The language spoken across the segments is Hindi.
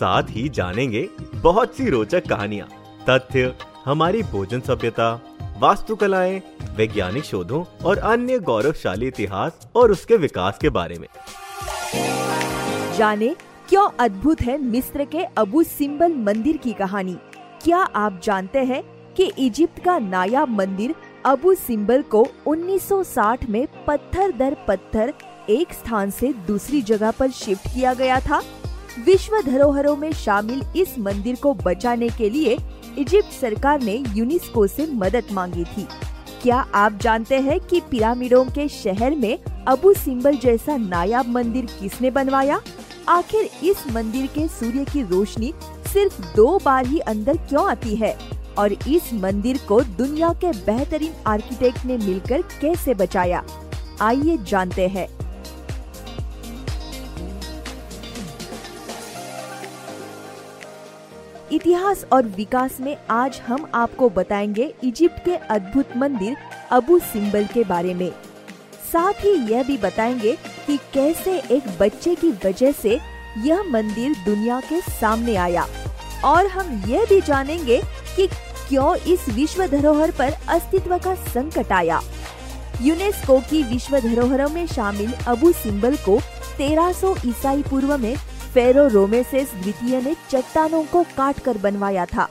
साथ ही जानेंगे बहुत सी रोचक कहानियाँ, तथ्य, हमारी भोजन सभ्यता, वास्तुकलाएँ, वैज्ञानिक शोधों और अन्य गौरवशाली इतिहास और उसके विकास के बारे में। जाने, क्यों अद्भुत है मिस्र के अबू सिम्बल मंदिर की कहानी। क्या आप जानते हैं कि इजिप्ट का नायाब मंदिर अबू सिम्बल को 1960 में पत्थर दर पत्थर एक स्थान से दूसरी जगह पर शिफ्ट किया गया था? विश्व धरोहरों में शामिल इस मंदिर को बचाने के लिए इजिप्ट सरकार ने यूनेस्को से मदद मांगी थी। क्या आप जानते हैं कि पिरामिडों के शहर में अबू सिम्बल जैसा नायाब मंदिर किसने बनवाया? आखिर इस मंदिर के सूर्य की रोशनी सिर्फ़ दो बार ही अंदर क्यों आती है? और इस मंदिर को दुनिया के बेहतरीन आर्किटेक्ट ने मिलकर कैसे बचाया? आइए जानते हैं। इतिहास और विकास में आज हम आपको बताएँगे इजिप्ट के अद्भुत मंदिर अबू सिम्बल के बारे में। साथ ही यह भी बताएँगे कि कैसे एक बच्चे की वजह से यह मंदिर दुनिया के सामने आया। और हम यह भी जानेंगे कि क्यों इस विश्व धरोहर पर अस्तित्व का संकट आया। यूनेस्को की विश्व धरोहरों में शामिल अबू सिम्बल को 1300 ईसाई पूर्व में फेरो रोमेसेस द्वितीय ने चट्टानों को काट कर बनवाया था।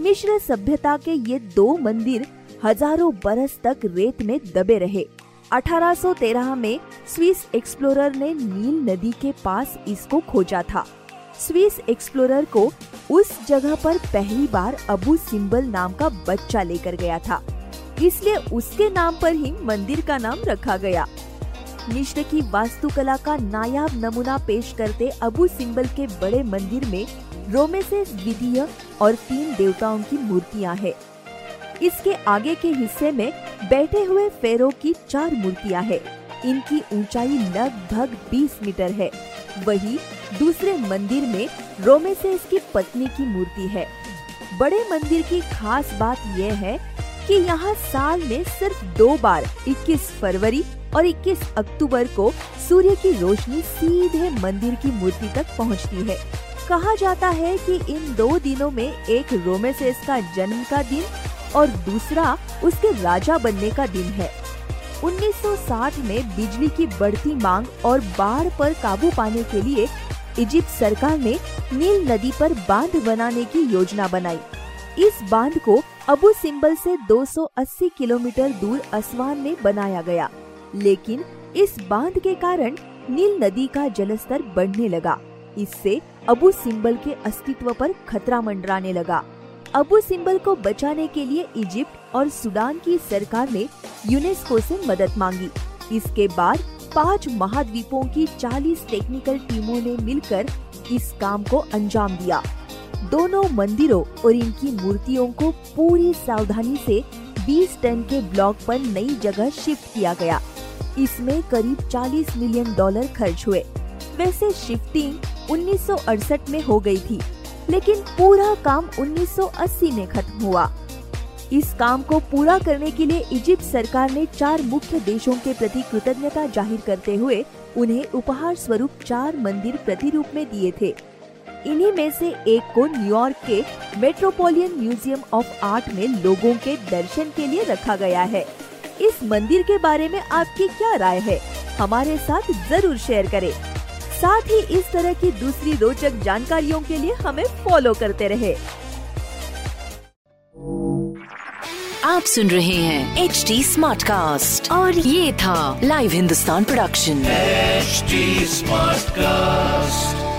मिश्र सभ्यता के ये दो मंदिर हज़ारों बरस तक रेत में दबे रहे। 1813 में स्विस एक्सप्लोरर ने नील नदी के पास इसको खोजा था। स्विस एक्सप्लोरर को उस जगह पर पहली बार अबू सिम्बल नाम का बच्चा लेकर गया था। इसलिए उसके नाम पर ही मंदिर का नाम रखा गया। मिश्र की वास्तुकला का नायाब नमूना पेश करते अबू सिम्बल के बड़े मंदिर में रोमेसेस द्वितीय और तीन देवताओं की मूर्तियाँ हैं। इसके आगे के हिस्से में बैठे हुए फेरो की चार मूर्तियाँ हैं। इनकी ऊंचाई लगभग 20 मीटर है वही दूसरे मंदिर में रोमेसेस की पत्नी की मूर्ति है बड़े मंदिर की खास बात यह है कि यहाँ साल में सिर्फ़ दो बार 21 फरवरी और 21 अक्टूबर को सूर्य की रोशनी सीधे मंदिर की मूर्ति तक पहुँचती है। कहा जाता है कि इन दो दिनों में एक रोमेसेस का जन्म का दिन और दूसरा उसके राजा बनने का दिन है। 1960 में बिजली की बढ़ती मांग और बाढ़ पर काबू पाने के लिए इजिप्ट सरकार ने नील नदी पर बाँध बनाने की योजना बनाई। इस बाँध को अबू सिम्बल से 280 किलोमीटर दूर असवान में बनाया गया। लेकिन इस बाँध के कारण नील नदी का जलस्तर बढ़ने लगा। इससे अबू सिंबल के अस्तित्व पर खतरा मंडराने लगा। अबू सिम्बल को बचाने के लिए इजिप्ट और सूडान की सरकार ने यूनेस्को से मदद मांगी। इसके बाद पाँच महाद्वीपों की 40 टेक्निकल टीमों ने मिलकर इस काम को अंजाम दिया। दोनों मंदिरों और इनकी मूर्तियों को पूरी सावधानी से 20 टन के ब्लॉक पर नई जगह शिफ्ट किया गया। इसमें करीब 40 मिलियन डॉलर खर्च हुए। वैसे शिफ्टिंग 1968 में हो गई थी, लेकिन पूरा काम 1980 में खत्म हुआ। इस काम को पूरा करने के लिए इजिप्ट सरकार ने चार मुख्य देशों के प्रति कृतज्ञता ज़ाहिर करते हुए उन्हें उपहार स्वरूप चार मंदिर प्रतिरूप में दिए थे। इन्हीं में से एक को न्यूयॉर्क के मेट्रोपोलियन म्यूज़ियम ऑफ़ आर्ट में लोगों के दर्शन के लिए रखा गया है। इस मंदिर के बारे में आपकी क्या राय है? हमारे साथ ज़रूर शेयर करें। साथ ही इस तरह की दूसरी रोचक जानकारियों के लिए हमें फॉलो करते रहे। आप सुन रहे हैं एच डी स्मार्ट कास्ट और ये था live Hindustan production HD Smartcast.